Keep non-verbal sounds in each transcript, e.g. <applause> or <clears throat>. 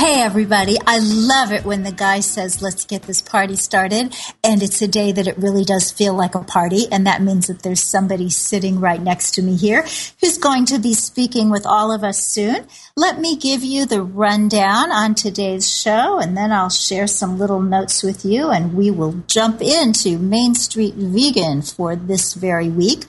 Hey everybody, I love it when the guy says, let's get this party started. And it's a day that it really does feel like a party. And that means that there's somebody sitting right next to me here who's going to be speaking with all of us soon. Let me give you the rundown on today's show and then I'll share some little notes with you and we will jump into Main Street Vegan for this very week.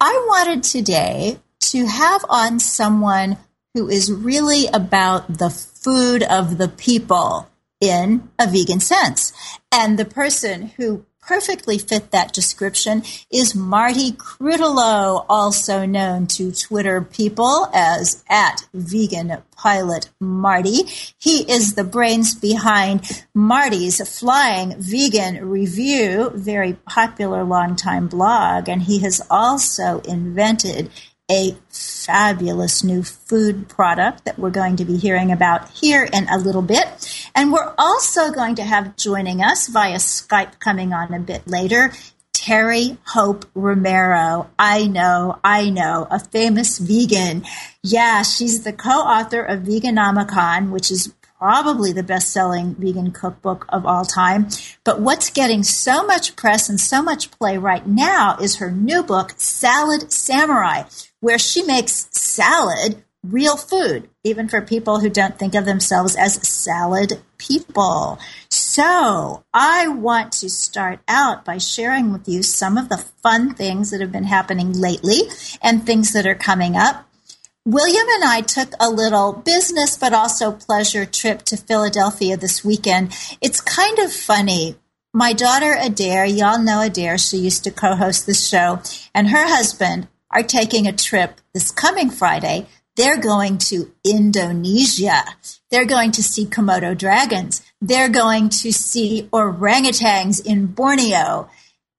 I wanted today to have on someone who is really about the food of the people in a vegan sense. And the person who perfectly fit that description is Marty Krutolow, also known to Twitter people as at Vegan Pilot Marty. He is the brains behind Marty's Flying Vegan Review, very popular longtime blog, and he has also invented a fabulous new food product that we're going to be hearing about here in a little bit. And we're also going to have joining us via Skype coming on a bit later. Terry Hope Romero. I know, I know, a famous vegan. Yeah, she's the co-author of Veganomicon, which is probably the best selling vegan cookbook of all time. But what's getting so much press and so much play right now is her new book, Salad Samurai, where she makes salad real food, even for people who don't think of themselves as salad people. So I want to start out by sharing with you some of the fun things that have been happening lately and things that are coming up. William and I took a little business but also pleasure trip to Philadelphia this weekend. It's kind of funny. My daughter Adair, y'all know Adair, she used to co host this show, and her husband are taking a trip this coming Friday. They're going to Indonesia. They're going to see Komodo dragons. They're going to see orangutans in Borneo.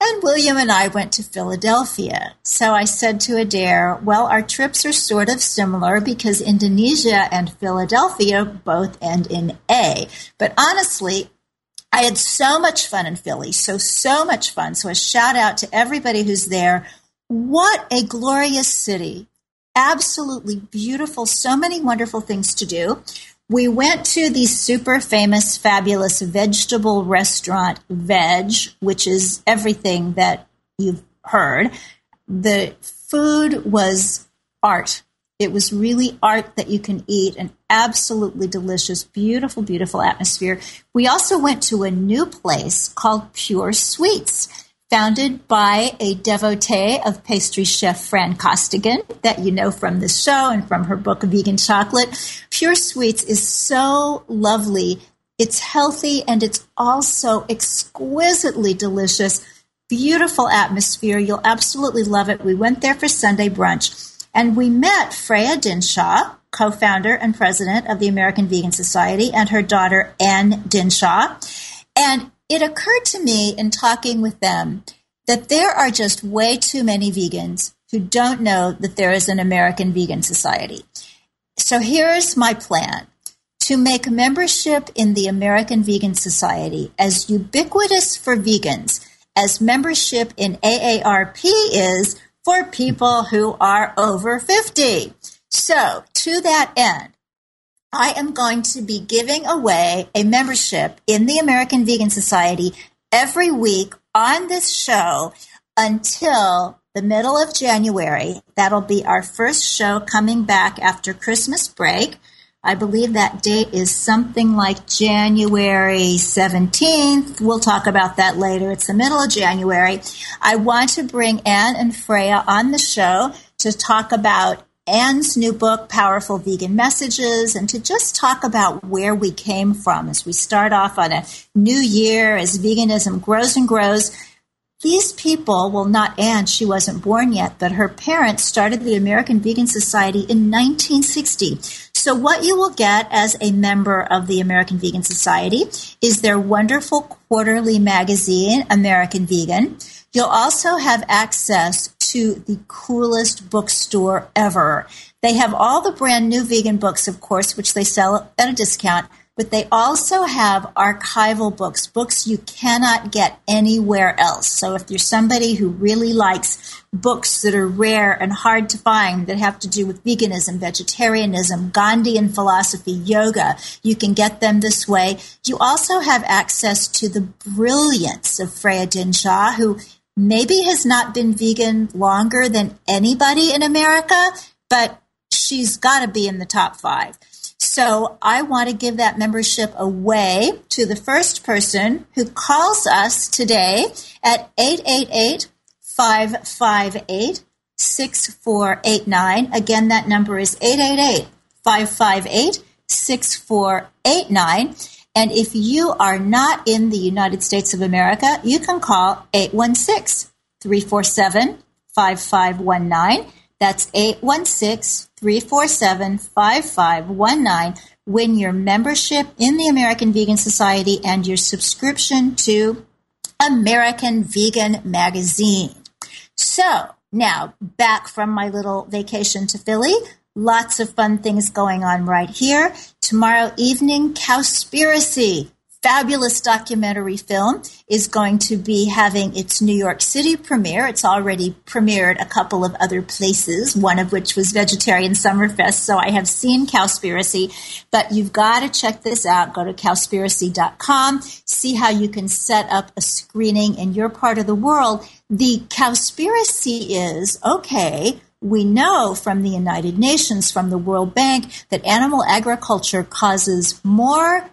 And William and I went to Philadelphia. So I said to Adair, well, our trips are sort of similar because Indonesia and Philadelphia both end in A. But honestly, I had so much fun in Philly. So, so much fun. So a shout out to everybody who's there. What a glorious city. Absolutely beautiful. So many wonderful things to do. We went to the super famous, fabulous vegetable restaurant, Vedge, which is everything that you've heard. The food was art. It was really art that you can eat, an absolutely delicious, beautiful, beautiful atmosphere. We also went to a new place called Pure Sweets founded by a devotee of pastry chef Fran Costigan that you know from the show and from her book Vegan Chocolate. Pure Sweets is so lovely. It's healthy and it's also exquisitely delicious. Beautiful atmosphere. You'll absolutely love it. We went there for Sunday brunch and we met Freya Dinshah, co-founder and president of the American Vegan Society and her daughter Anne Dinshah. And it occurred to me in talking with them that there are just way too many vegans who don't know that there is an American Vegan Society. So here's my plan to make membership in the American Vegan Society as ubiquitous for vegans as membership in AARP is for people who are over 50. So, to that end, I am going to be giving away a membership in the American Vegan Society every week on this show until the middle of January. That'll be our first show coming back after Christmas break. I believe that date is something like January 17th. We'll talk about that later. It's the middle of January. I want to bring Ann and Freya on the show to talk about Ann's new book, Powerful Vegan Messages, and to just talk about where we came from as we start off on a new year, as veganism grows and grows. These people, well, not Ann, she wasn't born yet, but her parents started the American Vegan Society in 1960. So, what you will get as a member of the American Vegan Society is their wonderful quarterly magazine, American Vegan. You'll also have access to the coolest bookstore ever. They have all the brand new vegan books, of course, which they sell at a discount, but they also have archival books, books you cannot get anywhere else. So if you're somebody who really likes books that are rare and hard to find that have to do with veganism, vegetarianism, Gandhian philosophy, yoga, you can get them this way. You also have access to the brilliance of Freya Dinshah, who maybe has not been vegan longer than anybody in America, but she's got to be in the top five. So I want to give that membership away to the first person who calls us today at 888 558 6489. Again, that number is 888 558 6489. And if you are not in the United States of America, you can call 816 347 5519. That's 816 347 5519. Win your membership in the American Vegan Society and your subscription to American Vegan Magazine. So, now back from my little vacation to Philly. Lots of fun things going on right here. Tomorrow evening, Cowspiracy, fabulous documentary film, is going to be having its New York City premiere. It's already premiered a couple of other places, one of which was Vegetarian Summerfest. So I have seen Cowspiracy, but you've got to check this out. Go to cowspiracy.com, see how you can set up a screening in your part of the world. The Cowspiracy is okay we know from the United Nations, from the World Bank, that animal agriculture causes more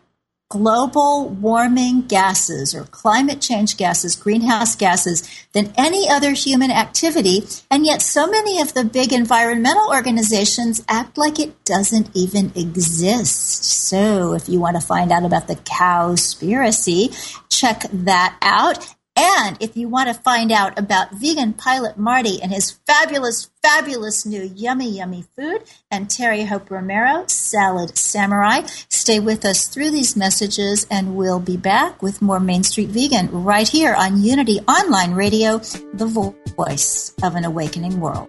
global warming gases or climate change gases, greenhouse gases, than any other human activity. And yet, so many of the big environmental organizations act like it doesn't even exist. So, if you want to find out about the cowspiracy, check that out. And if you want to find out about vegan pilot Marty and his fabulous, fabulous new yummy, yummy food, and Terry Hope Romero, Salad Samurai, stay with us through these messages and we'll be back with more Main Street Vegan right here on Unity Online Radio, the voice of an awakening world.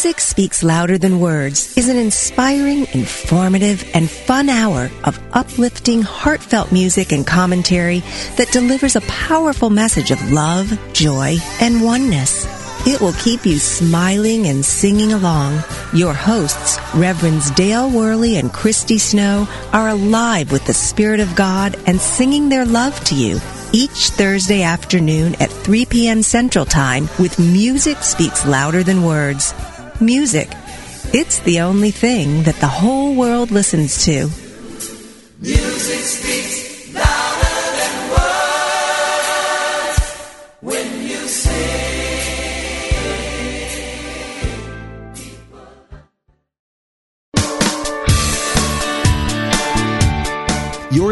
Music Speaks Louder Than Words is an inspiring, informative, and fun hour of uplifting, heartfelt music and commentary that delivers a powerful message of love, joy, and oneness. It will keep you smiling and singing along. Your hosts, Reverends Dale Worley and Christy Snow, are alive with the Spirit of God and singing their love to you each Thursday afternoon at 3 p.m. Central Time with Music Speaks Louder Than Words. Music. It's the only thing that the whole world listens to.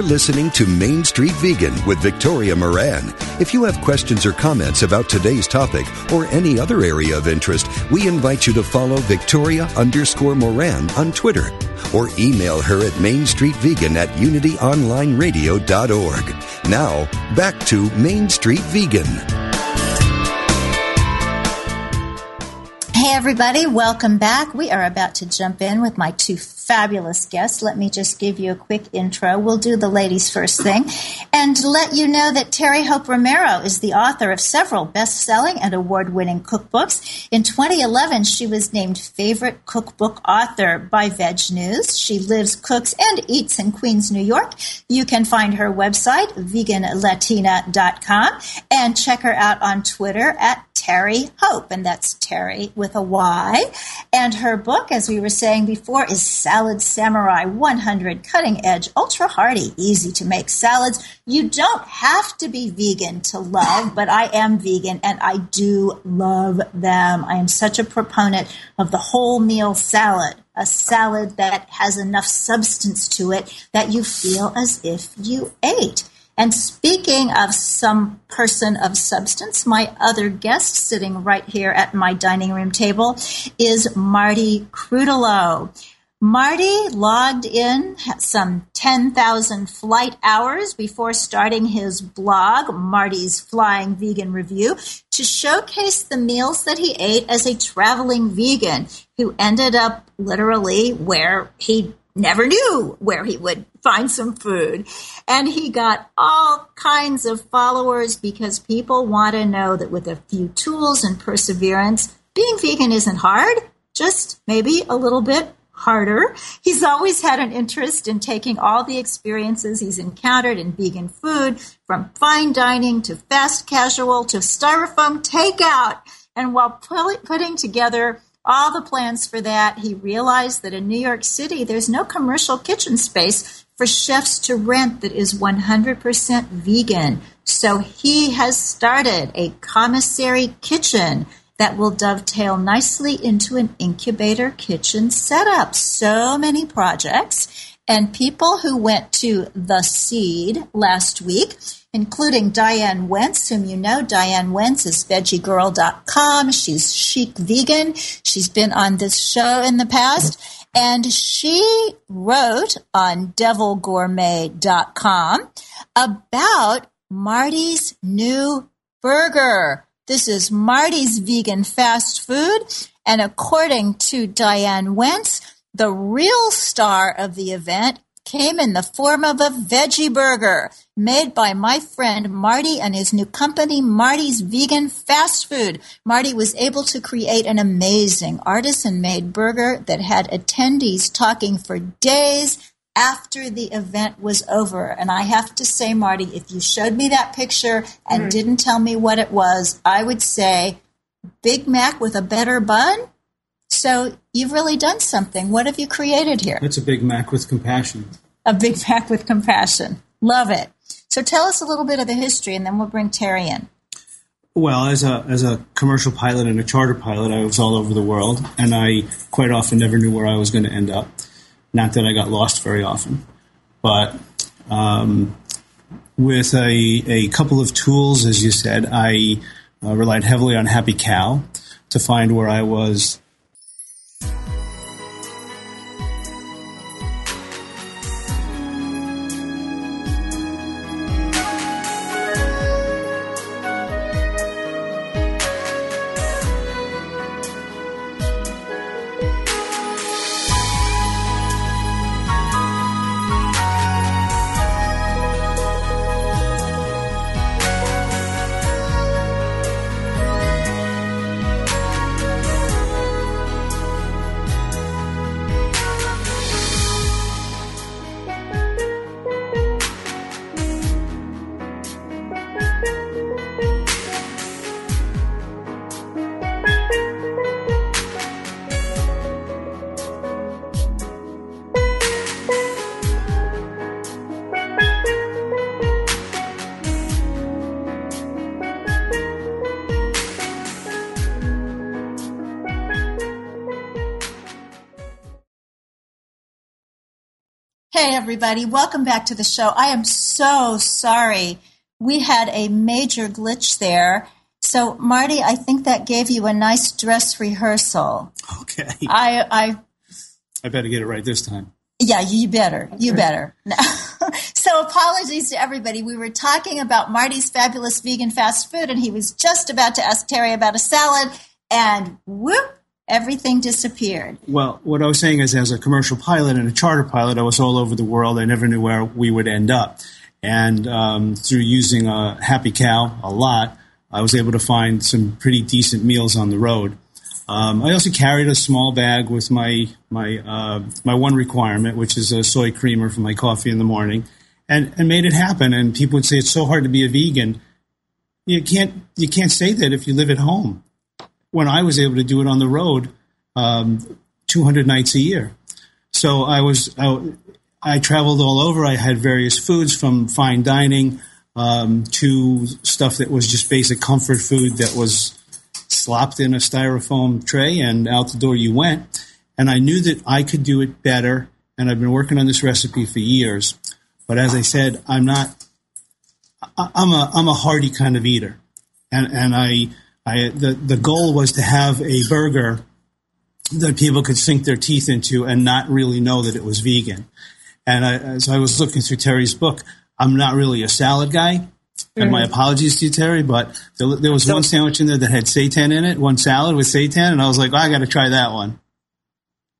Listening to Main Street Vegan with Victoria Moran. If you have questions or comments about today's topic or any other area of interest, we invite you to follow Victoria underscore Moran on Twitter or email her at mainstreetvegan at unityonlineradio.org. Now, back to Main Street Vegan. Hey, everybody, welcome back. We are about to jump in with my two fabulous guest. Let me just give you a quick intro. We'll do the ladies first thing and let you know that Terry Hope Romero is the author of several best selling and award winning cookbooks. In 2011, she was named favorite cookbook author by Veg News. She lives, cooks, and eats in Queens, New York. You can find her website, veganlatina.com, and check her out on Twitter at Terry Hope, and that's Terry with a Y. And her book, as we were saying before, is Samurai 100 Cutting Edge, Ultra Hearty, Easy to Make Salads. You don't have to be vegan to love, but I am vegan and I do love them. I am such a proponent of the whole meal salad a salad that has enough substance to it that you feel as if you ate. And speaking of some person of substance, my other guest sitting right here at my dining room table is Marty Krutolow. Marty logged in some 10,000 flight hours before starting his blog, Marty's Flying Vegan Review, to showcase the meals that he ate as a traveling vegan who ended up literally where he never knew where he would find some food. And he got all kinds of followers because people want to know that with a few tools and perseverance, being vegan isn't hard, just maybe a little bit harder. He's always had an interest in taking all the experiences he's encountered in vegan food, from fine dining to fast casual to styrofoam takeout. And while putting together all the plans for that. He realized that in New York City, there's no commercial kitchen space for chefs to rent that is 100% vegan. So he has started a commissary kitchen that will dovetail nicely into an incubator kitchen setup. So many projects. And people who went to The Seed last week including Diane Wentz, whom you know. Diane Wentz is veggiegirl.com. She's chic vegan. She's been on this show in the past. And she wrote on devilgourmet.com about Marty's new burger. This is Marty's vegan fast food. And according to Diane Wentz, the real star of the event came in the form of a veggie burger made by my friend Marty and his new company, Marty's Vegan Fast Food. Marty was able to create an amazing artisan made burger that had attendees talking for days after the event was over. And I have to say, Marty, if you showed me that picture and mm. didn't tell me what it was, I would say Big Mac with a better bun. So you've really done something. What have you created here? It's a Big Mac with compassion. A Big Mac with compassion. Love it. So tell us a little bit of the history, and then we'll bring Terry in. Well, as a as a commercial pilot and a charter pilot, I was all over the world, and I quite often never knew where I was going to end up. Not that I got lost very often, but um, with a, a couple of tools, as you said, I uh, relied heavily on Happy Cow to find where I was everybody. Welcome back to the show. I am so sorry. We had a major glitch there. So, Marty, I think that gave you a nice dress rehearsal. Okay. I, I, I better get it right this time. Yeah, you better. You better. <laughs> so, apologies to everybody. We were talking about Marty's fabulous vegan fast food, and he was just about to ask Terry about a salad, and whoop, everything disappeared. Well, what I was saying is, as a commercial pilot and a charter pilot, I was all over the world. I never knew where we would end up. And um, through using a Happy Cow a lot, I was able to find some pretty decent meals on the road. Um, I also carried a small bag with my my uh, my one requirement, which is a soy creamer for my coffee in the morning, and and made it happen. And people would say it's so hard to be a vegan. You can't you can't say that if you live at home when I was able to do it on the road um, 200 nights a year. So I was I, I, traveled all over. I had various foods from fine dining um, to stuff that was just basic comfort food that was slopped in a styrofoam tray and out the door you went. And I knew that I could do it better. And I've been working on this recipe for years. But as I said, I'm not. I'm a I'm a hearty kind of eater, and and I I, the, the goal was to have a burger that people could sink their teeth into and not really know that it was vegan. And I, as I was looking through Terry's book, I'm not really a salad guy. Mm-hmm. And my mm-hmm. apologies to you, Terry, but there, there was so, one sandwich in there that had seitan in it, one salad with seitan, and I was like, oh, I got to try that one.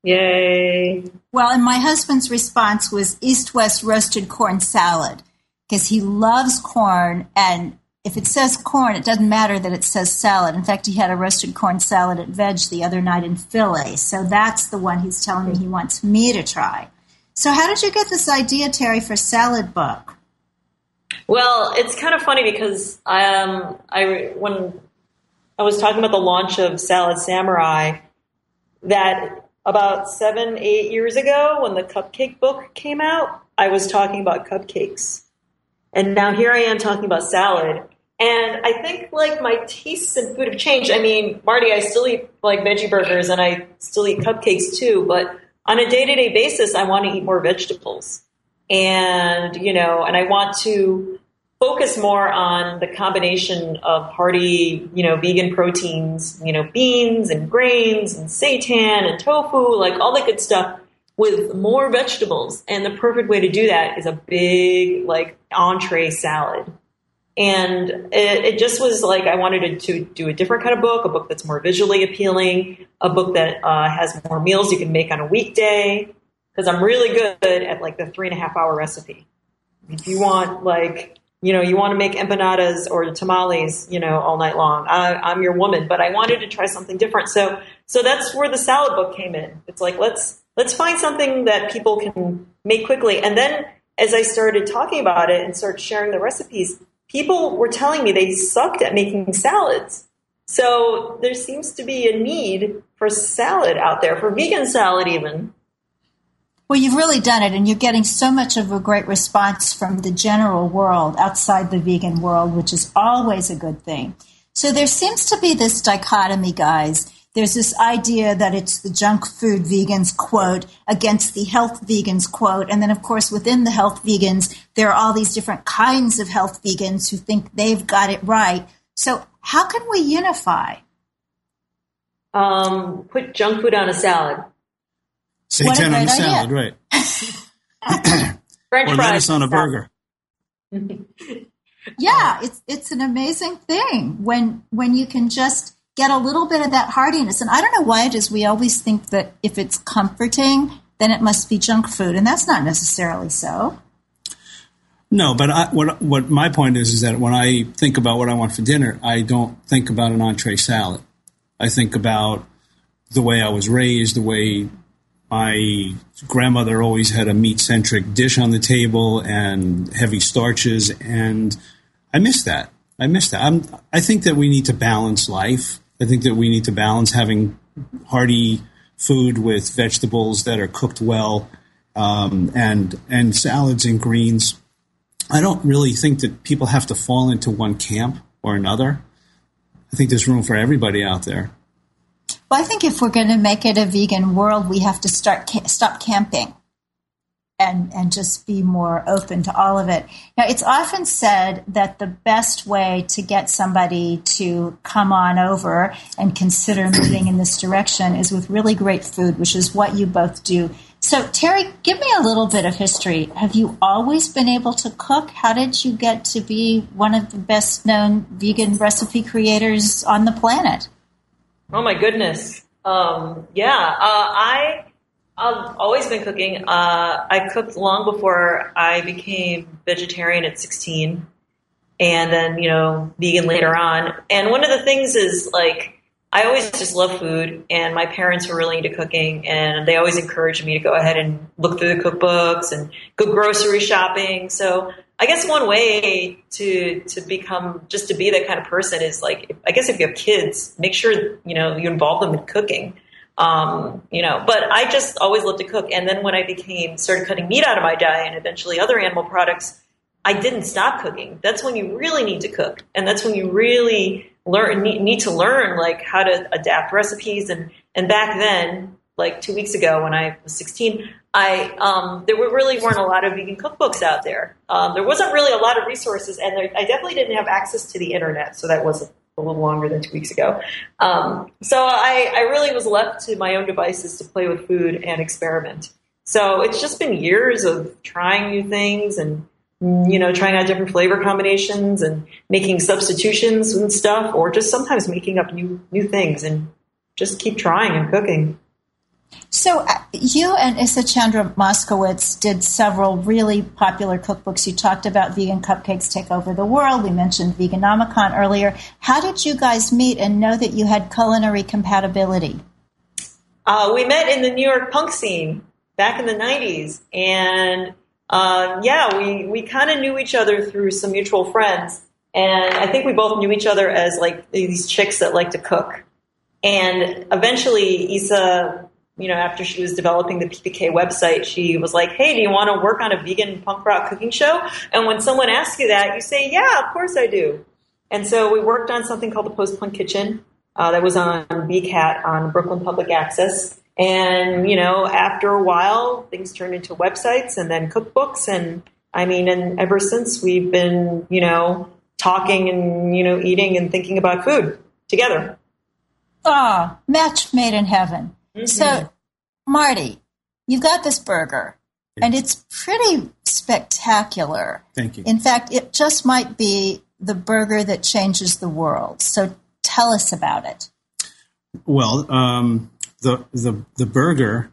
Yay. Well, and my husband's response was East West roasted corn salad because he loves corn and if it says corn, it doesn't matter that it says salad. In fact, he had a roasted corn salad at Vedge the other night in Philly. So that's the one he's telling me he wants me to try. So, how did you get this idea, Terry, for Salad Book? Well, it's kind of funny because um, I when I was talking about the launch of Salad Samurai, that about seven, eight years ago, when the cupcake book came out, I was talking about cupcakes. And now here I am talking about salad. And I think like my tastes in food have changed. I mean, Marty, I still eat like veggie burgers and I still eat cupcakes too, but on a day to day basis, I want to eat more vegetables. And, you know, and I want to focus more on the combination of hearty, you know, vegan proteins, you know, beans and grains and seitan and tofu, like all the good stuff with more vegetables. And the perfect way to do that is a big, like, entree salad. And it, it just was like I wanted to, to, do a different kind of book, a book that's more visually appealing, a book that uh, has more meals you can make on a weekday. Because I'm really good at like the three and a half hour recipe. If you want like you know, you want to make empanadas or tamales, you know, all night long. I, am your woman, but I wanted to try something different. So, so that's where the salad book came in. It's like, let's, let's find something that people can make quickly. And then as I started talking about it and started sharing the recipes, people were telling me they sucked at making salads. So there seems to be a need for salad out there, for vegan salad even. Well, you've really done it, and you're getting so much of a great response from the general world outside the vegan world, which is always a good thing. So there seems to be this dichotomy, guys. There's this idea that it's the junk food vegans quote against the health vegans quote. And then, of course, within the health vegans, there are all these different kinds of health vegans who think they've got it right. So, how can we unify? Um, put junk food on a salad. Seitan on a salad, right. <laughs> French or fries lettuce on a burger. yeah, <laughs> it's it's an amazing thing when when you can just get a little bit of that hardiness. And I don't know why it is we always think that if it's comforting, then it must be junk food, and that's not necessarily so. No, but I, what what my point is is that when I think about what I want for dinner, I don't think about an entree salad. I think about the way I was raised, the way my grandmother always had a meat centric dish on the table and heavy starches, and I miss that. I miss that. I'm, I think that we need to balance life. I think that we need to balance having hearty food with vegetables that are cooked well, um, and and salads and greens. I don't really think that people have to fall into one camp or another. I think there's room for everybody out there. Well, I think if we're going to make it a vegan world, we have to start stop camping and and just be more open to all of it. Now, it's often said that the best way to get somebody to come on over and consider moving in this direction is with really great food, which is what you both do. So, Terry, give me a little bit of history. Have you always been able to cook? How did you get to be one of the best known vegan recipe creators on the planet? Oh my goodness. Um, yeah, uh, I I've always been cooking. Uh, I cooked long before I became vegetarian at 16, and then you know vegan later on. And one of the things is like I always just love food, and my parents were really into cooking, and they always encouraged me to go ahead and look through the cookbooks and go grocery shopping. So I guess one way to to become just to be that kind of person is like I guess if you have kids, make sure you know you involve them in cooking. Um, you know, but I just always loved to cook. And then when I became started cutting meat out of my diet and eventually other animal products, I didn't stop cooking. That's when you really need to cook, and that's when you really learn need, to learn like how to adapt recipes. And and back then, like two weeks ago when I was 16, I um, there were really weren't a lot of vegan cookbooks out there. Um, there wasn't really a lot of resources, and there, I definitely didn't have access to the internet, so that was a little longer than two weeks ago. Um, so I, I really was left to my own devices to play with food and experiment. So it's just been years of trying new things and you know trying out different flavor combinations and making substitutions and stuff, or just sometimes making up new new things and just keep trying and cooking. So uh, you and Isa Chandra Moskowitz did several really popular cookbooks. You talked about vegan cupcakes take over the world. We mentioned Veganomicon earlier. How did you guys meet and know that you had culinary compatibility? Uh, we met in the New York punk scene back in the '90s, and uh, yeah, we we kind of knew each other through some mutual friends, and I think we both knew each other as like these chicks that like to cook. And eventually, Issa you know, after she was developing the PPK website, she was like, Hey, do you want to work on a vegan punk rock cooking show? And when someone asks you that, you say, Yeah, of course I do. And so we worked on something called the Post Punk Kitchen uh, that was on BCAT on Brooklyn Public Access. And, you know, after a while, things turned into websites and then cookbooks. And I mean, and ever since we've been, you know, talking and, you know, eating and thinking about food together. Ah, match made in heaven. Mm-hmm. So, Marty, you've got this burger, and it's pretty spectacular. Thank you. In fact, it just might be the burger that changes the world. So, tell us about it. Well, um, the the the burger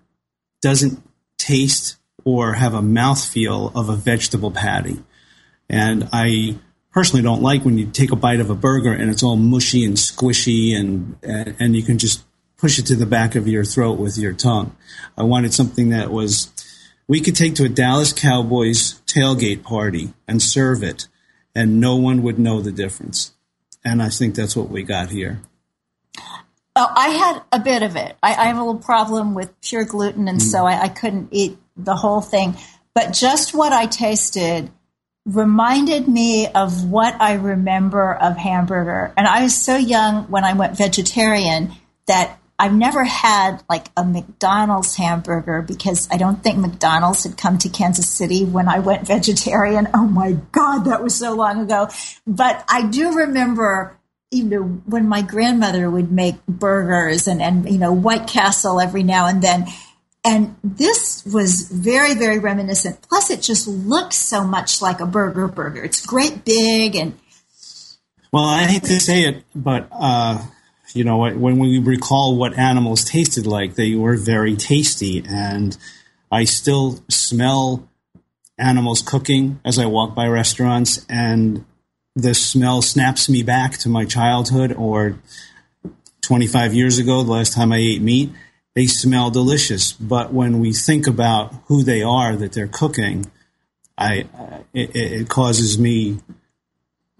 doesn't taste or have a mouthfeel of a vegetable patty, and I personally don't like when you take a bite of a burger and it's all mushy and squishy and and, and you can just push it to the back of your throat with your tongue. I wanted something that was we could take to a Dallas Cowboys tailgate party and serve it, and no one would know the difference. And I think that's what we got here. Oh, I had a bit of it. I, I have a little problem with pure gluten, and mm. so I, I couldn't eat the whole thing. But just what I tasted reminded me of what I remember of hamburger. And I was so young when I went vegetarian that I've never had like a McDonald's hamburger because I don't think McDonald's had come to Kansas City when I went vegetarian. Oh my God, that was so long ago. But I do remember you know, when my grandmother would make burgers and, and, you know, White Castle every now and then. And this was very, very reminiscent. Plus, it just looks so much like a burger burger. It's great big and. Well, I hate to say it, but, uh, you know, when we recall what animals tasted like, they were very tasty. And I still smell animals cooking as I walk by restaurants. And the smell snaps me back to my childhood or 25 years ago, the last time I ate meat. They smell delicious, but when we think about who they are that they're cooking, I it, it causes me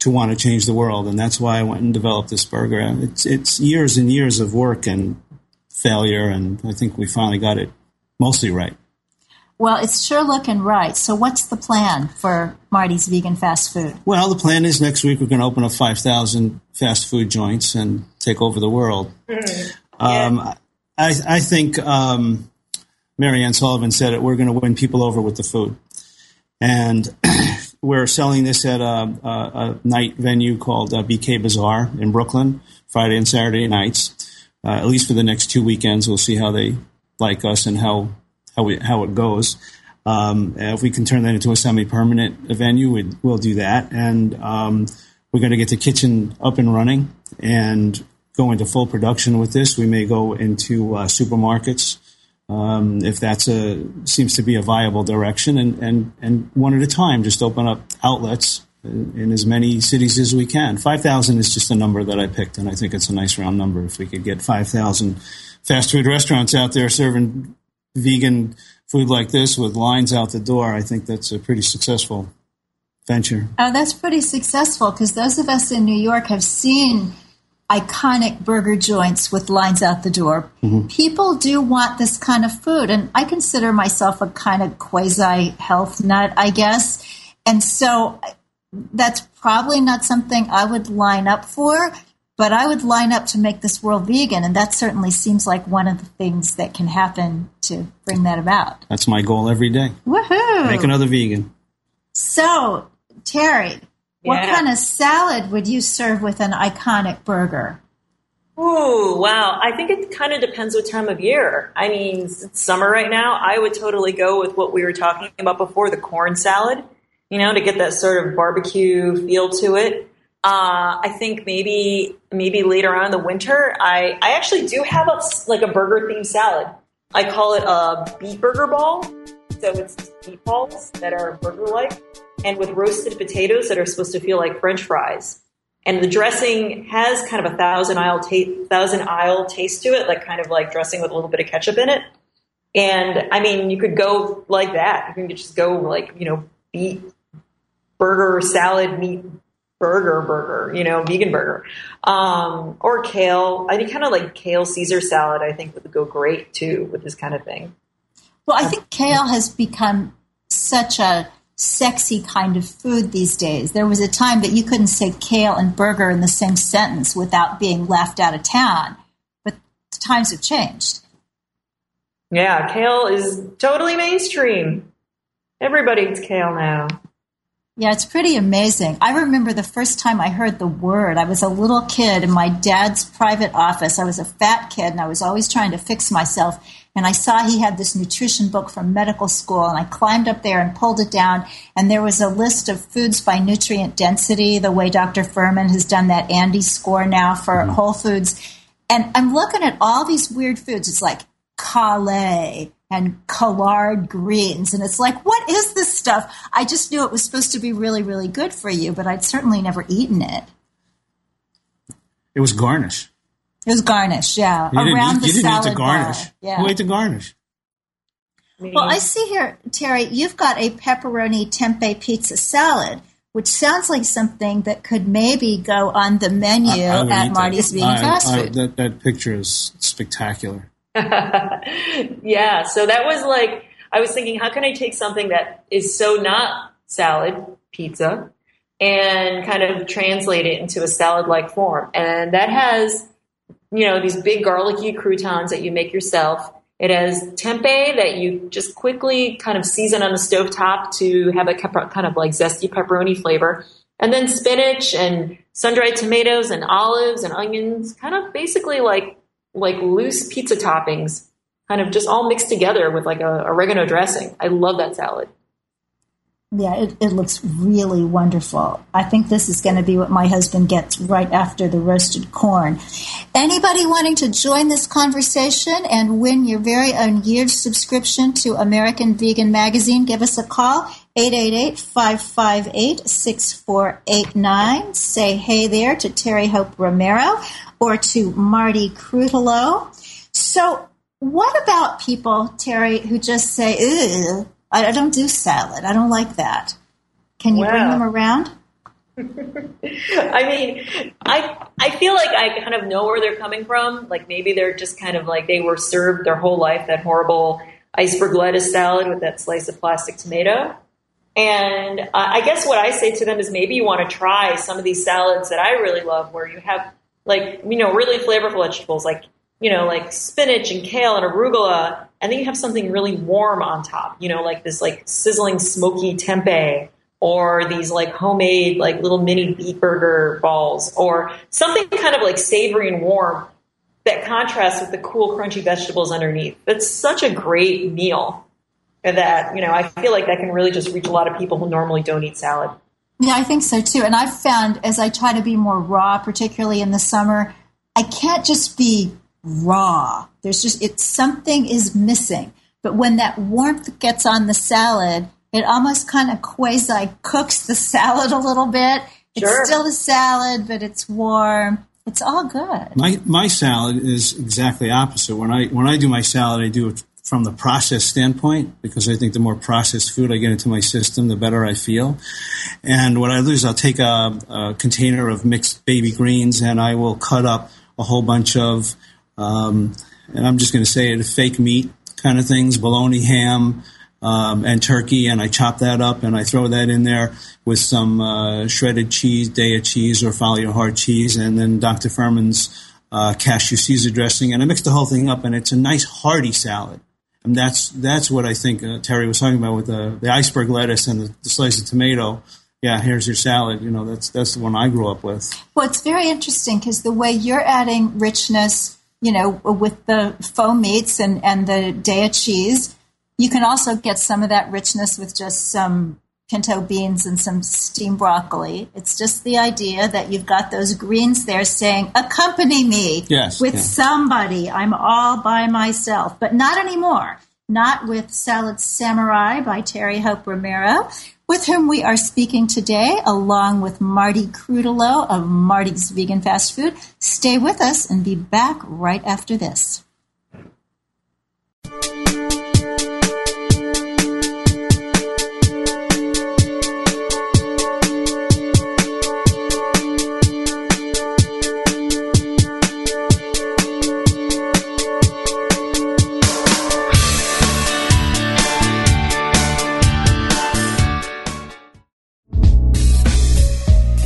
to want to change the world, and that's why I went and developed this burger. It's it's years and years of work and failure, and I think we finally got it mostly right. Well, it's sure looking right. So, what's the plan for Marty's Vegan Fast Food? Well, the plan is next week we're going to open up 5,000 fast food joints and take over the world. Mm. Um, I, I think um, Marianne Sullivan said it. We're going to win people over with the food, and <clears throat> we're selling this at a, a, a night venue called uh, BK Bazaar in Brooklyn, Friday and Saturday nights. Uh, at least for the next two weekends, we'll see how they like us and how how we how it goes. Um, if we can turn that into a semi-permanent venue, we'd, we'll do that. And um, we're going to get the kitchen up and running and go into full production with this. We may go into uh, supermarkets um, if that's a seems to be a viable direction, and, and and one at a time, just open up outlets in, in as many cities as we can. Five thousand is just a number that I picked, and I think it's a nice round number. If we could get five thousand fast food restaurants out there serving vegan food like this with lines out the door, I think that's a pretty successful venture. Oh, that's pretty successful because those of us in New York have seen iconic burger joints with lines out the door. Mm-hmm. People do want this kind of food, and I consider myself a kind of quasi health nut, I guess. And so that's probably not something I would line up for, but I would line up to make this world vegan, and that certainly seems like one of the things that can happen to bring that about. That's my goal every day. Woohoo! Make another vegan. So, Terry, what Yeah. kind of salad would you serve with an iconic burger? Ooh, wow. I think it kind of depends what time of year. I mean, it's summer right now. I would totally go with what we were talking about before, the corn salad, you know, to get that sort of barbecue feel to it. Uh, I think maybe maybe later on in the winter, I, I actually do have a, like a burger themed salad. I call it a beet burger ball. So it's meatballs that are burger like and with roasted potatoes that are supposed to feel like french fries. And the dressing has kind of a thousand aisle ta- thousand aisle taste to it, like kind of like dressing with a little bit of ketchup in it. And I mean, you could go like that. You can just go like you know beet burger salad meat burger burger, you know, vegan burger, um, or kale. I think kind of like kale Caesar salad. I think would go great too with this kind of thing. Well, I think kale has become such a sexy kind of food these days. There was a time that you couldn't say kale and burger in the same sentence without being laughed out of town. But the times have changed. Yeah, kale is totally mainstream. Everybody eats kale now. Yeah, it's pretty amazing. I remember the first time I heard the word. I was a little kid in my dad's private office. I was a fat kid and I was always trying to fix myself. And I saw he had this nutrition book from medical school and I climbed up there and pulled it down. And there was a list of foods by nutrient density, the way Dr. Fuhrman has done that ANDI score now for mm-hmm. Whole Foods. And I'm looking at all these weird foods. It's like kale and collard greens. And it's like, what is this stuff? I just knew it was supposed to be really, really good for you, but I'd certainly never eaten it. It was garnish. It was garnish, yeah. You Around the you didn't salad eat the garnish. Bar. Yeah. Who ate the garnish? Well, I see here, Terry, you've got a pepperoni tempeh pizza salad, which sounds like something that could maybe go on the menu I, I at Marty's Vegan I, Fast Food. that, that picture is spectacular. <laughs> yeah, so that was like, I was thinking, how can I take something that is so not salad, pizza, and kind of translate it into a salad like form? And that has, you know, these big garlicky croutons that you make yourself. It has tempeh that you just quickly kind of season on the stove top to have a kind of like zesty pepperoni flavor. And then spinach and sun dried tomatoes and olives and onions, kind of basically like like loose pizza toppings, kind of just all mixed together with like a oregano dressing. I love that salad. Yeah, it, it looks really wonderful. I think this is going to be what my husband gets right after the roasted corn. Anybody wanting to join this conversation and win your very own year's subscription to American Vegan Magazine, give us a call. 888-558-6489. Say hey there to Terry Hope Romero or to Marty Krutolow. So what about people, Terry, who just say, Ew, I, don't do salad. I don't like that. Can you wow. bring them around? <laughs> I mean, I I feel like I kind of know where they're coming from. Like maybe they're just kind of like they were served their whole life that horrible iceberg lettuce salad with that slice of plastic tomato. And uh, I guess what I say to them is maybe you want to try some of these salads that I really love, where you have like you know really flavorful vegetables like you know like spinach and kale and arugula, and then you have something really warm on top. You know, like this like sizzling smoky tempeh or these like homemade like little mini beef burger balls or something kind of like savory and warm that contrasts with the cool crunchy vegetables underneath. That's such a great meal that, you know, I feel like that can really just reach a lot of people who normally don't eat salad. Yeah, I think so too. And I've found as I try to be more raw, particularly in the summer, I can't just be raw. There's just, it's something is missing. But when that warmth gets on the salad, it almost kind of quasi cooks the <laughs> salad a little bit. It's sure. still a salad, but it's warm. It's all good. My my salad is exactly opposite. When I when I do my salad, I do it from the process standpoint because I think the more processed food I get into my system, the better I feel. And what I do is I'll take a, a container of mixed baby greens and I will cut up a whole bunch of, um, and I'm just going to say it, fake meat kind of things, bologna, ham, um, and turkey, and I chop that up and I throw that in there with some uh, shredded cheese, Daiya cheese or Follow Your Heart cheese, and then Dr. Fuhrman's uh, cashew Caesar dressing, and I mix the whole thing up, and it's a nice hearty salad. And that's that's what I think uh, Terry was talking about with the, the iceberg lettuce and the, the slice of tomato. Yeah, here's your salad. You know, that's that's the one I grew up with. Well, it's very interesting because the way you're adding richness, you know, with the faux meats and and the Daiya cheese, you can also get some of that richness with just some pinto beans and some steamed broccoli. It's just the idea that you've got those greens there saying, accompany me yes, with somebody. I'm all by myself, but not anymore. Not with Salad Samurai by Terry Hope Romero, with whom we are speaking today, along with Marty Krutolow of Marty's Vegan Fast Food. Stay with us and be back right after this.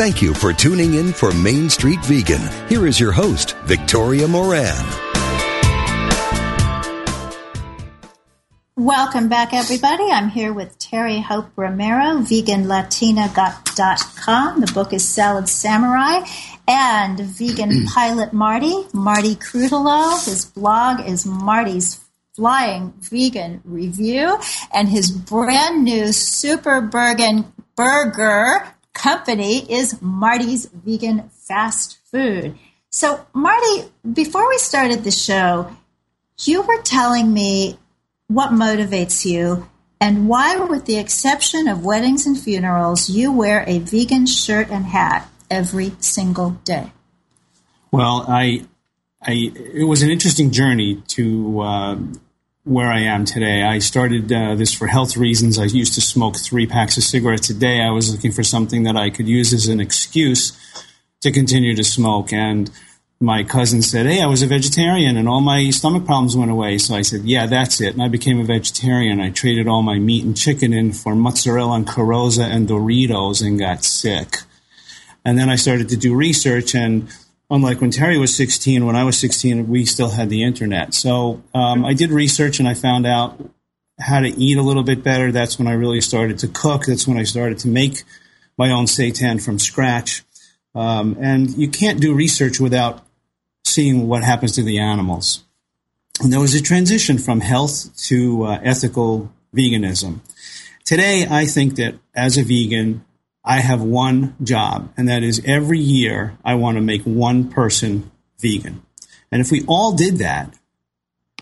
Thank you for tuning in for Main Street Vegan. Here is your host, Victoria Moran. Welcome back, everybody. I'm here with Terry Hope Romero, veganlatina.com. The book is Salad Samurai. And vegan <clears throat> pilot Marty, Marty Krutolow. His blog is Marty's Flying Vegan Review. And his brand new Super Bergen Burger company is Marty's Vegan Fast Food. So, Marty, before we started the show, you were telling me what motivates you and why, with the exception of weddings and funerals, you wear a vegan shirt and hat every single day. Well, I, I, it was an interesting journey to uh, where I am today. I started uh, this for health reasons. I used to smoke three packs of cigarettes a day. I was looking for something that I could use as an excuse to continue to smoke. And my cousin said, Hey, I was a vegetarian and all my stomach problems went away. So I said, Yeah, that's it. And I became a vegetarian. I traded all my meat and chicken in for mozzarella and Carosa and Doritos and got sick. And then I started to do research and unlike when Terry was 16, when I was 16, we still had the internet. So um, I did research and I found out how to eat a little bit better. That's when I really started to cook. That's when I started to make my own seitan from scratch. Um, and you can't do research without seeing what happens to the animals. And there was a transition from health to uh, ethical veganism. Today, I think that as a vegan, I have one job, and that is every year I want to make one person vegan. And if we all did that,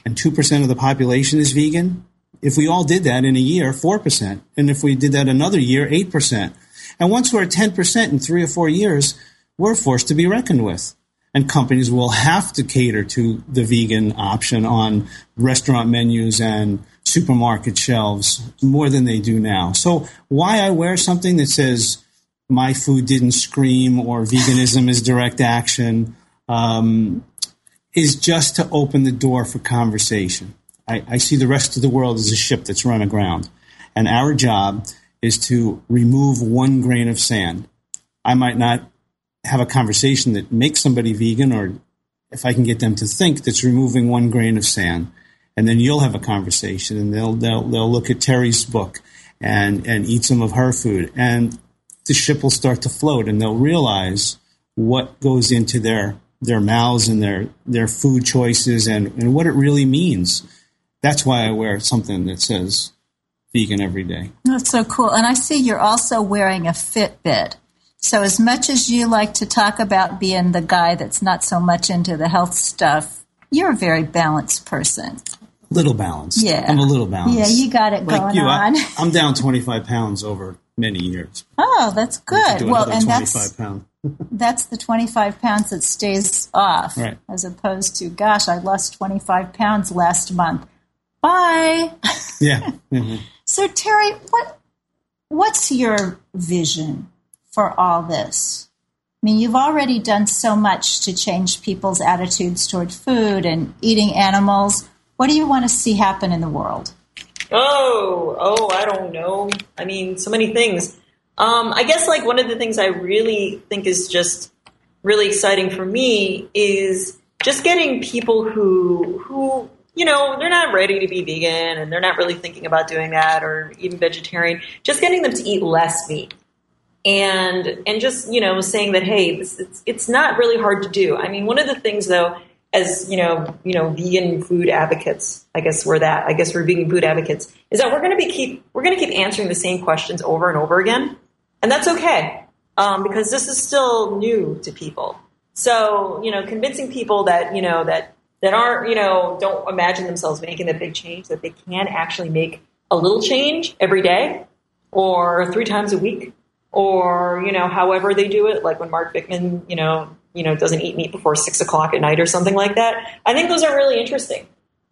and 2% of the population is vegan, if we all did that in a year, 4%. And if we did that another year, 8%. And once we're at 10% in three or four years, we're forced to be reckoned with. And companies will have to cater to the vegan option on restaurant menus and supermarket shelves more than they do now. So why I wear something that says my food didn't scream or veganism is direct action um, is just to open the door for conversation. I, I see the rest of the world as a ship that's run aground. And our job is to remove one grain of sand. I might not have a conversation that makes somebody vegan or if I can get them to think that's removing one grain of sand and then you'll have a conversation and they'll they'll they'll look at Terry's book and and eat some of her food and the ship will start to float and they'll realize what goes into their their mouths and their their food choices and, and what it really means. That's why I wear something that says vegan every day. That's so cool. And I see you're also wearing a Fitbit. So as much as you like to talk about being the guy that's not so much into the health stuff, you're a very balanced person little balanced. Yeah. I'm a little balanced. Yeah, you got it like going you, on. <laughs> I, am down 25 pounds over many years. Oh, that's good. Well, and that's pound. <laughs> that's the 25 pounds that stays off, right. as opposed to, gosh, I lost 25 pounds last month. Bye. <laughs> Yeah. Mm-hmm. so, Terry, what what's your vision for all this? I mean, you've already done so much to change people's attitudes toward food and eating animals. What do you want to see happen in the world? Oh, oh, I don't know. I mean, so many things. Um, I guess like one of the things I really think is just really exciting for me is just getting people who who you know they're not ready to be vegan and they're not really thinking about doing that or even vegetarian. Just getting them to eat less meat and and just you know saying that hey, this, it's it's not really hard to do. I mean, one of the things though as you know, you know, vegan food advocates. I guess we're that. I guess we're vegan food advocates. Is that we're going to be keep we're going to keep answering the same questions over and over again, and that's okay um, because this is still new to people. So you know, convincing people that you know that that aren't you know don't imagine themselves making the big change that they can actually make a little change every day or three times a week or you know however they do it like when Mark Bittman you know you know, doesn't eat meat before six o'clock at night or something like that. I think those are really interesting.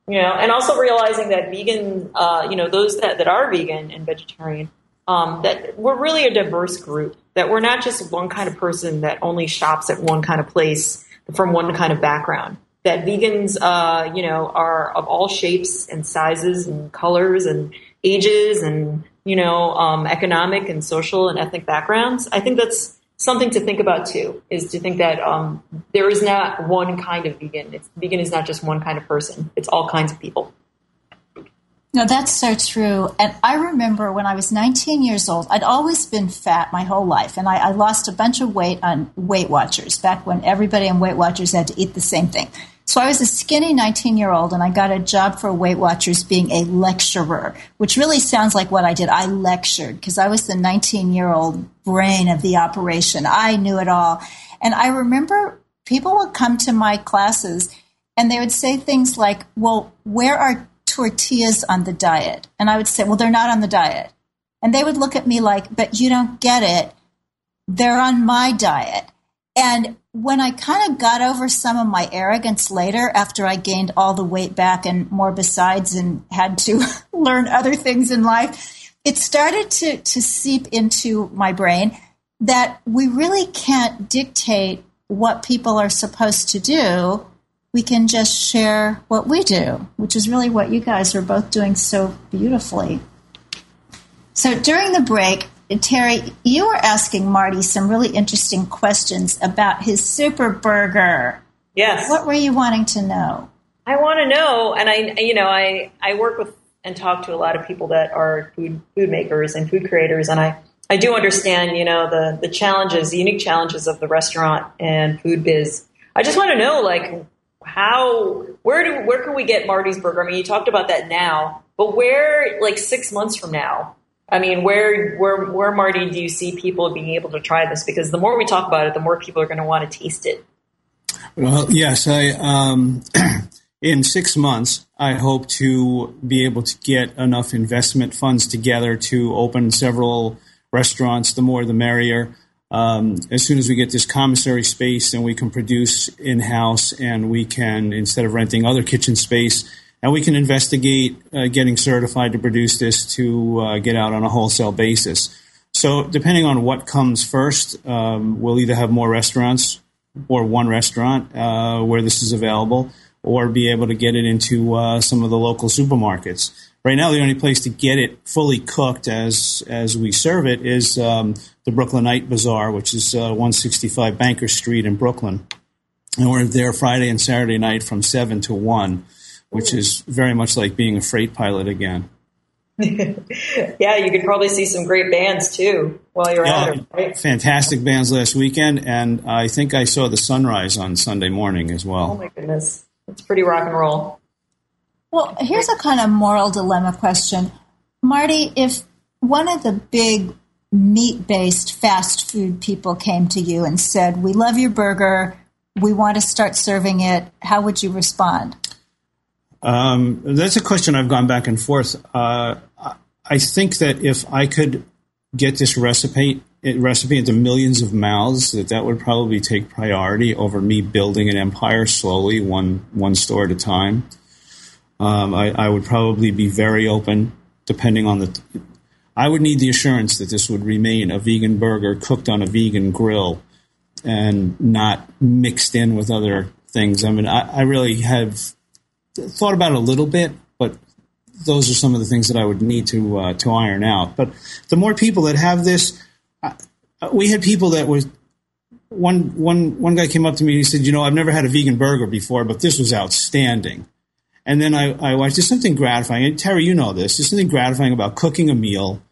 You know, and also realizing that vegan, uh, you know, those that, that are vegan and vegetarian, um, that we're really a diverse group. That we're not just one kind of person that only shops at one kind of place from one kind of background. That vegans, uh, you know, are of all shapes and sizes and colors and ages and you know, um, economic and social and ethnic backgrounds. I think that's something to think about too is to think that um, there is not one kind of vegan. It's, vegan is not just one kind of person. It's all kinds of people. No, that's so true. And I remember when I was 19 years old, I'd always been fat my whole life, and I, I lost a bunch of weight on Weight Watchers back when everybody on Weight Watchers had to eat the same thing. So I was a skinny 19 year old and I got a job for Weight Watchers being a lecturer, which really sounds like what I did. I lectured because I was the 19 year old brain of the operation. I knew it all. And I remember people would come to my classes and they would say things like, well, where are tortillas on the diet? And I would say, well, they're not on the diet. And they would look at me like, but you don't get it. They're on my diet. And when I kind of got over some of my arrogance later, after I gained all the weight back and more besides and had to <laughs> learn other things in life, it started to, to seep into my brain that we really can't dictate what people are supposed to do. We can just share what we do, which is really what you guys are both doing so beautifully. So during the break, Terry, you were asking Marty some really interesting questions about his super burger. Yes. What were you wanting to know? I want to know, and I, you know, I, I work with and talk to a lot of people that are food food makers and food creators, and I, I do understand, you know, the the challenges, the unique challenges of the restaurant and food biz. I just want to know, like, how, where do, where can we get Marty's burger? I mean, you talked about that now, but where, like, six months from now, I mean, where, where, where, Marty, do you see people being able to try this? Because the more we talk about it, the more people are going to want to taste it. Well, yes, I, um, <clears throat> in six months, I hope to be able to get enough investment funds together to open several restaurants. The more, the merrier. Um, as soon as we get this commissary space and we can produce in house and we can, instead of renting other kitchen space, and we can investigate uh, getting certified to produce this to uh, get out on a wholesale basis. So, depending on what comes first, um, we'll either have more restaurants or one restaurant uh, where this is available, or be able to get it into uh, some of the local supermarkets. Right now, the only place to get it fully cooked as as we serve it is um, the Brooklyn Night Bazaar, which is uh, 165 Banker Street in Brooklyn, and we're there Friday and Saturday night from seven to one which is very much like being a freight pilot again. <laughs> yeah, you could probably see some great bands too while you're yeah, out right? Fantastic bands last weekend, and I think I saw the sunrise on Sunday morning as well. Oh my goodness, it's pretty rock and roll. Well, here's a kind of moral dilemma question, Marty. If one of the big meat-based fast food people came to you and said, "We love your burger, we want to start serving it," how would you respond? Um, that's a question I've gone back and forth. Uh, I think that if I could get this recipe recipe into millions of mouths, that that would probably take priority over me building an empire slowly, one one store at a time. Um, I, I, would probably be very open, depending on the. I would need the assurance that this would remain a vegan burger cooked on a vegan grill and not mixed in with other things. I mean, I, I really have thought about it a little bit, but those are some of the things that I would need to uh, to iron out. But the more people that have this, uh, we had people that was one one one guy came up to me and he said, "You know, I've never had a vegan burger before, but this was outstanding." And then I, I watched. There's something gratifying. And Terry, you know this. There's something gratifying about cooking a meal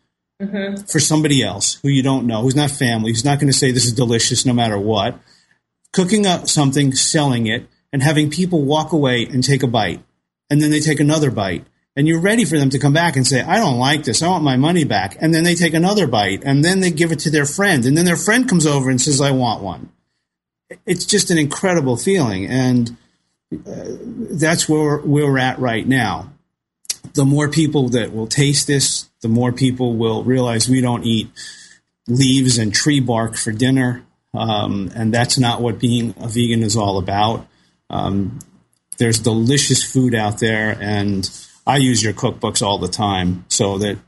mm-hmm. for somebody else who you don't know, who's not family, who's not going to say this is delicious no matter what. Cooking up something, selling it, and having people walk away and take a bite, and then they take another bite, and you're ready for them to come back and say, I don't like this. I want my money back. And then they take another bite and then they give it to their friend. And then their friend comes over and says, I want one. It's just an incredible feeling. And uh, that's where, we're at right now. The more people that will taste this, the more people will realize we don't eat leaves and tree bark for dinner. Um, and that's not what being a vegan is all about. Um, there's delicious food out there, and I use your cookbooks all the time so that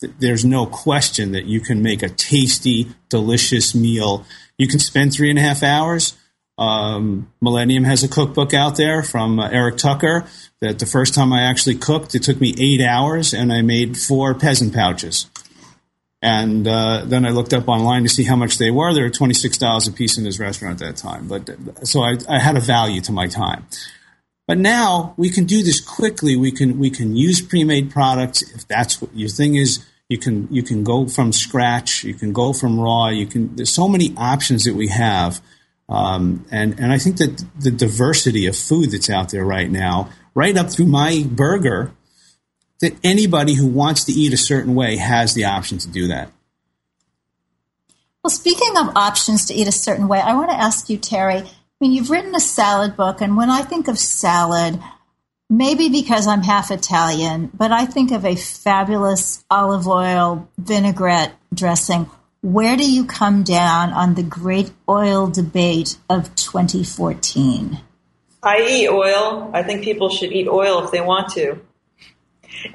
th- there's no question that you can make a tasty, delicious meal. You can spend three and a half hours. Um, Millennium has a cookbook out there from uh, Eric Tucker that the first time I actually cooked, it took me eight hours and I made four peasant pouches. And uh, then I looked up online to see how much they were. They were $26 a piece in his restaurant at that time. But so I, I had a value to my time. But now we can do this quickly. We can we can use pre-made products if that's what your thing is. You can you can go from scratch. You can go from raw. You can. There's so many options that we have, um, and and I think that the diversity of food that's out there right now, right up through my burger, that anybody who wants to eat a certain way has the option to do that. Well, speaking of options to eat a certain way, I want to ask you, Terry I mean, you've written a salad book, and when I think of salad, maybe because I'm half Italian, but I think of a fabulous olive oil vinaigrette dressing. Where do you come down on the great oil debate of 2014? I eat oil. I think people should eat oil if they want to.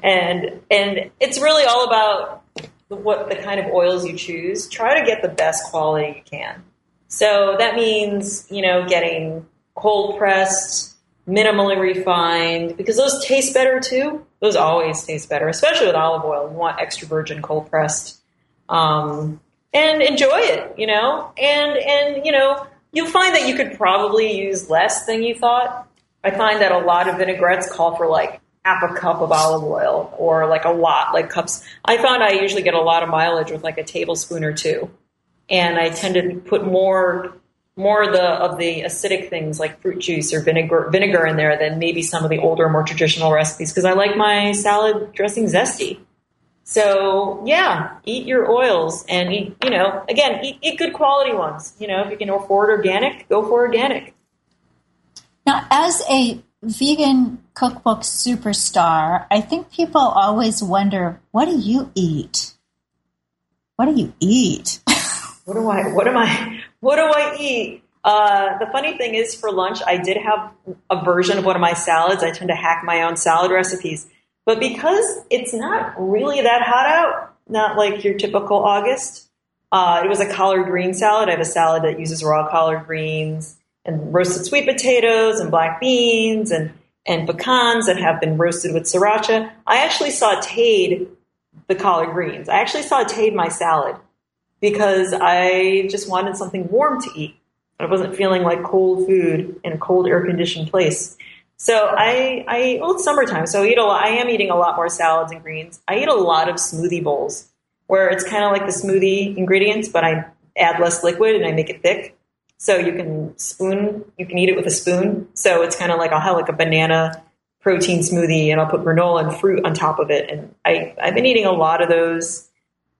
And and it's really all about what the kind of oils you choose. Try to get the best quality you can. So that means, you know, getting cold pressed, minimally refined, because those taste better too. Those always taste better, especially with olive oil. You want extra virgin cold pressed. Um, and enjoy it, you know, and, and, you know, you'll find that you could probably use less than you thought. I find that a lot of vinaigrettes call for like half a cup of olive oil or like a lot, like cups. I found I usually get a lot of mileage with like a tablespoon or two and I tend to put more more of the of the acidic things like fruit juice or vinegar vinegar in there than maybe some of the older, more traditional recipes because I like my salad dressing zesty. So yeah, eat your oils and eat, you know, again, eat, eat good quality ones. You know, if you can afford organic, go for organic. Now, as a vegan cookbook superstar, I think people always wonder, what do you eat? What do you eat? <laughs> what do I, what am I, what do I eat? Uh, the funny thing is, for lunch, I did have a version of one of my salads. I tend to hack my own salad recipes. But because it's not really that hot out, not like your typical August, uh, it was a collard green salad. I have a salad that uses raw collard greens and roasted sweet potatoes and black beans and, and pecans that have been roasted with sriracha. I actually sauteed the collard greens. I actually sauteed my salad because I just wanted something warm to eat. I wasn't feeling like cold food in a cold air conditioned place. So I, I, well, it's summertime, so I eat a lot, I am eating a lot more salads and greens. I eat a lot of smoothie bowls where it's kind of like the smoothie ingredients, but I add less liquid and I make it thick. So you can spoon, you can eat it with a spoon. So it's kind of like I'll have like a banana protein smoothie and I'll put granola and fruit on top of it. And I, I've been eating a lot of those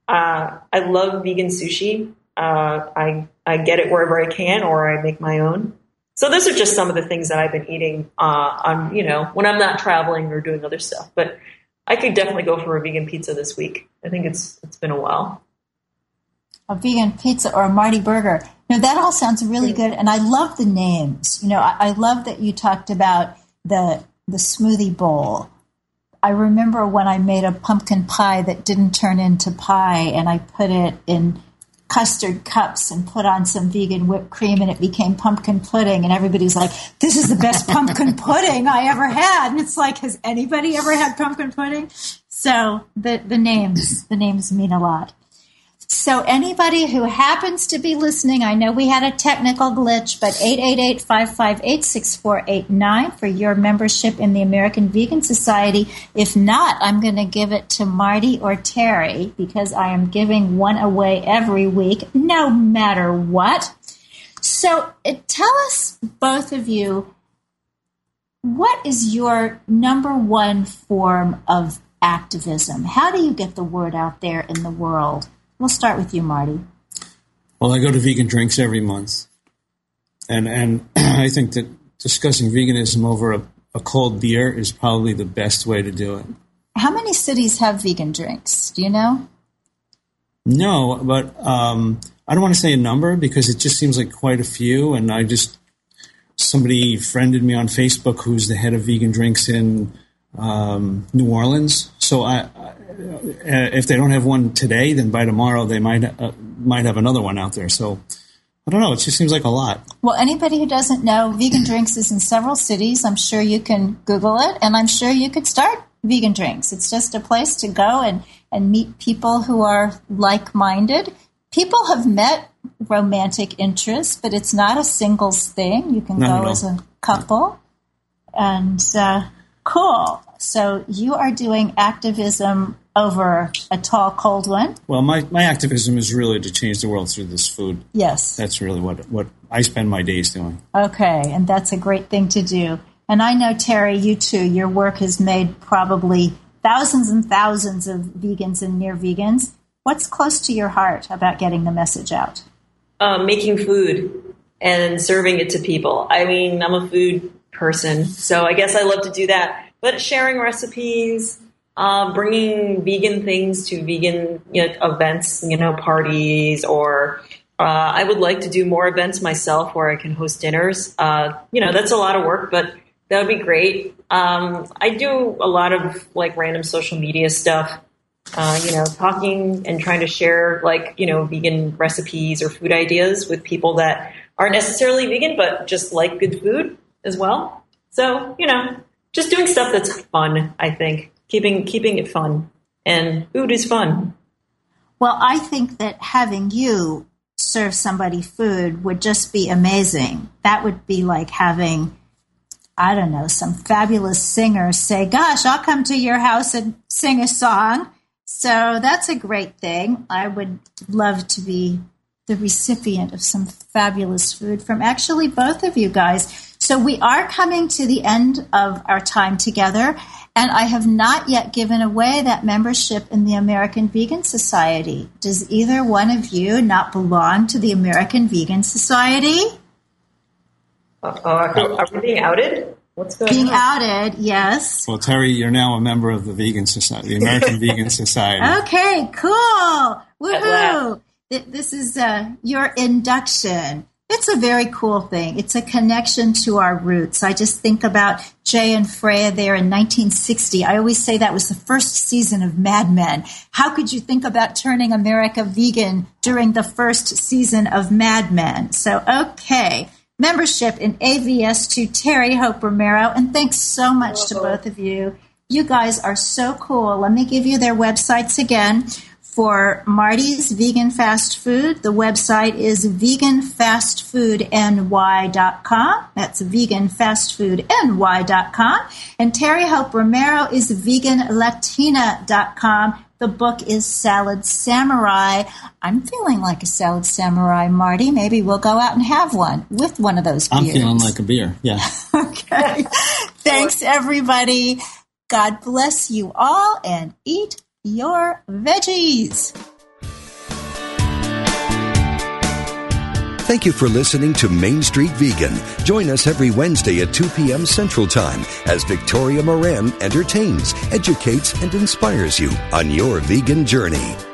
uh, I love vegan sushi. Uh, I I get it wherever I can, or I make my own. So those are just some of the things that I've been eating uh, on you know when I'm not traveling or doing other stuff. But I could definitely go for a vegan pizza this week. I think it's it's been a while. A vegan pizza or a Marty burger. Know, that all sounds really good, and I love the names. You know, I, I love that you talked about the the smoothie bowl. I remember when I made a pumpkin pie that didn't turn into pie, and I put it in custard cups and put on some vegan whipped cream and it became pumpkin pudding and everybody's like this is the best pumpkin <laughs> pudding i ever had. And it's like has anybody ever had pumpkin pudding? So the, the names the names mean a lot so anybody who happens to be listening, I know we had a technical glitch, but 888-558-6489 for your membership in the American Vegan Society. If not, I'm going to give it to Marty or Terry because I am giving one away every week, no matter what. So uh, tell us, both of you, what is your number one form of activism? How do you get the word out there in the world? We'll start with you, Marty. Well, I go to vegan drinks every month, and and <clears throat> I think that discussing veganism over a, a cold beer is probably the best way to do it. How many cities have vegan drinks? Do you know? No, but um, I don't want to say a number because it just seems like quite a few, and I just somebody friended me on Facebook who's the head of vegan drinks in um, New Orleans. So I, if they don't have one today, then by tomorrow they might uh, might have another one out there. So I don't know. It just seems like a lot. Well, anybody who doesn't know, Vegan Drinks is in several cities. I'm sure you can Google it, and I'm sure you could start Vegan Drinks. It's just a place to go and and meet people who are like minded. People have met romantic interests, but it's not a singles thing. You can Not go as a couple, and uh, cool. So you are doing activism over a tall, cold one. Well, my, my activism is really to change the world through this food. Yes. That's really what what I spend my days doing. Okay, and that's a great thing to do. And I know, Terry, you too, your work has made probably thousands and thousands of vegans and near vegans. What's close to your heart about getting the message out? uh, making food and serving it to people. I mean, I'm a food person, so I guess I love to do that. But sharing recipes, uh, bringing vegan things to vegan you know, events, you know, parties, or uh, I would like to do more events myself where I can host dinners. Uh, you know, that's a lot of work, but that would be great. Um, I do a lot of like random social media stuff uh, you know, talking and trying to share like, you know, vegan recipes or food ideas with people that aren't necessarily vegan, but just like good food as well. So, you know, just doing stuff that's fun, I think. Keeping, keeping it fun. And food is fun. Well, I think that having you serve somebody food would just be amazing. That would be like having, I don't know, some fabulous singer say, Gosh, I'll come to your house and sing a song. So that's a great thing. I would love to be the recipient of some fabulous food from actually both of you guys. So we are coming to the end of our time together, and I have not yet given away that membership in the American Vegan Society. Does either one of you not belong to the American Vegan Society? Uh, are, are we being outed? What's going Being on? outed, yes. Well, Terry, you're now a member of the Vegan Society, the American <laughs> Vegan Society. Okay, cool. Woohoo. This is uh, your induction. It's a very cool thing. It's a connection to our roots. I just think about Jay and Freya there in 1960. I always say that was the first season of Mad Men. How could you think about turning America vegan during the first season of Mad Men? So, okay. Membership in AVS to Terry Hope Romero. And thanks so much to both of you. You guys are so cool. Let me give you their websites again. For Marty's Vegan Fast Food, the website is veganfastfoodny.com. That's veganfastfoodny.com. And Terry Hope Romero is veganlatina.com. The book is Salad Samurai. I'm feeling like a Salad Samurai, Marty. Maybe we'll go out and have one with one of those I'm feeling like a beer. Yeah. <laughs> Okay. Thanks, everybody. God bless you all and eat your veggies. Thank you for listening to Main Street Vegan. Join us every Wednesday at 2 p.m. Central Time as Victoria Moran entertains, educates, and inspires you on your vegan journey.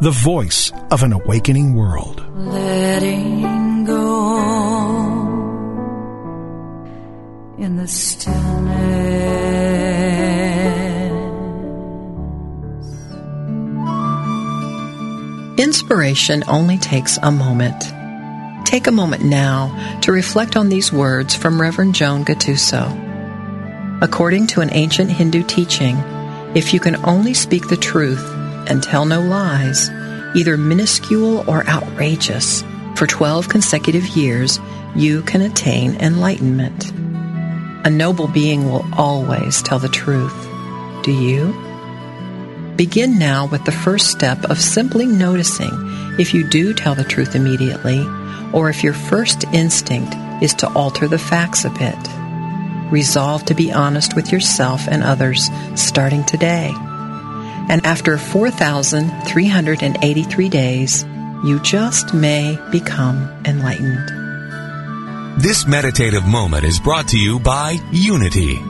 the voice of an awakening world. Letting go in the stillness. Inspiration only takes a moment. Take a moment now to reflect on these words from Reverend Joan Gattuso. According to an ancient Hindu teaching, if you can only speak the truth and tell no lies, either minuscule or outrageous, for 12 consecutive years, you can attain enlightenment. A noble being will always tell the truth. Do you? Begin now with the first step of simply noticing if you do tell the truth immediately, or if your first instinct is to alter the facts a bit. Resolve to be honest with yourself and others starting today and after 4,383 days, you just may become enlightened. This meditative moment is brought to you by Unity.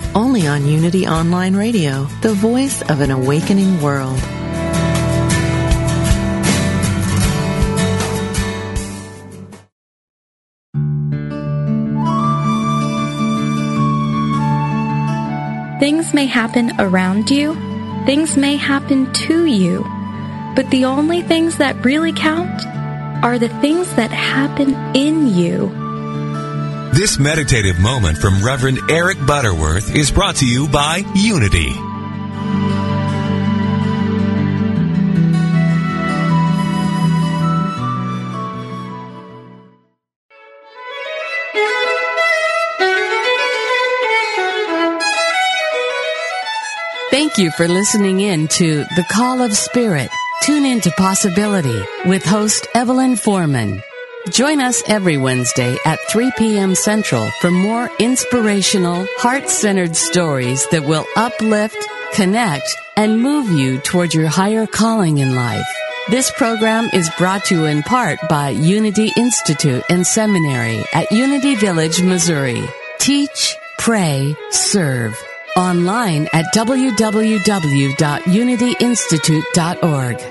only on Unity Online Radio, the voice of an awakening world. Things may happen around you, things may happen to you, but the only things that really count are the things that happen in you. This meditative moment from Reverend Eric Butterworth is brought to you by Unity. Thank you for listening in to The Call of Spirit. Tune in to Possibility with host Evelyn Foreman. Join us every Wednesday at 3 p.m. Central for more inspirational, heart-centered stories that will uplift, connect, and move you toward your higher calling in life. This program is brought to you in part by Unity Institute and Seminary at Unity Village, Missouri. Teach, pray, serve. Online at www.unityinstitute.org.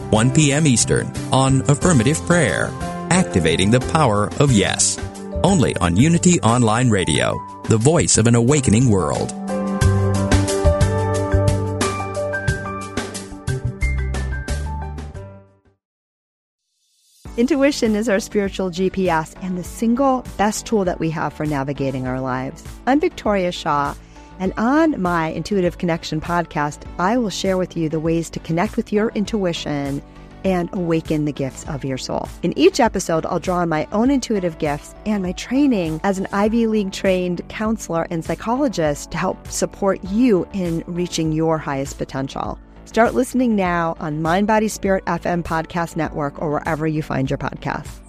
1 p.m. Eastern on Affirmative Prayer, Activating the Power of Yes. Only on Unity Online Radio, the voice of an awakening world. Intuition is our spiritual GPS and the single best tool that we have for navigating our lives. I'm Victoria Shaw, and on my Intuitive Connection podcast, I will share with you the ways to connect with your intuition and awaken the gifts of your soul. In each episode, I'll draw on my own intuitive gifts and my training as an Ivy League trained counselor and psychologist to help support you in reaching your highest potential. Start listening now on Mind Body Spirit FM Podcast Network or wherever you find your podcasts.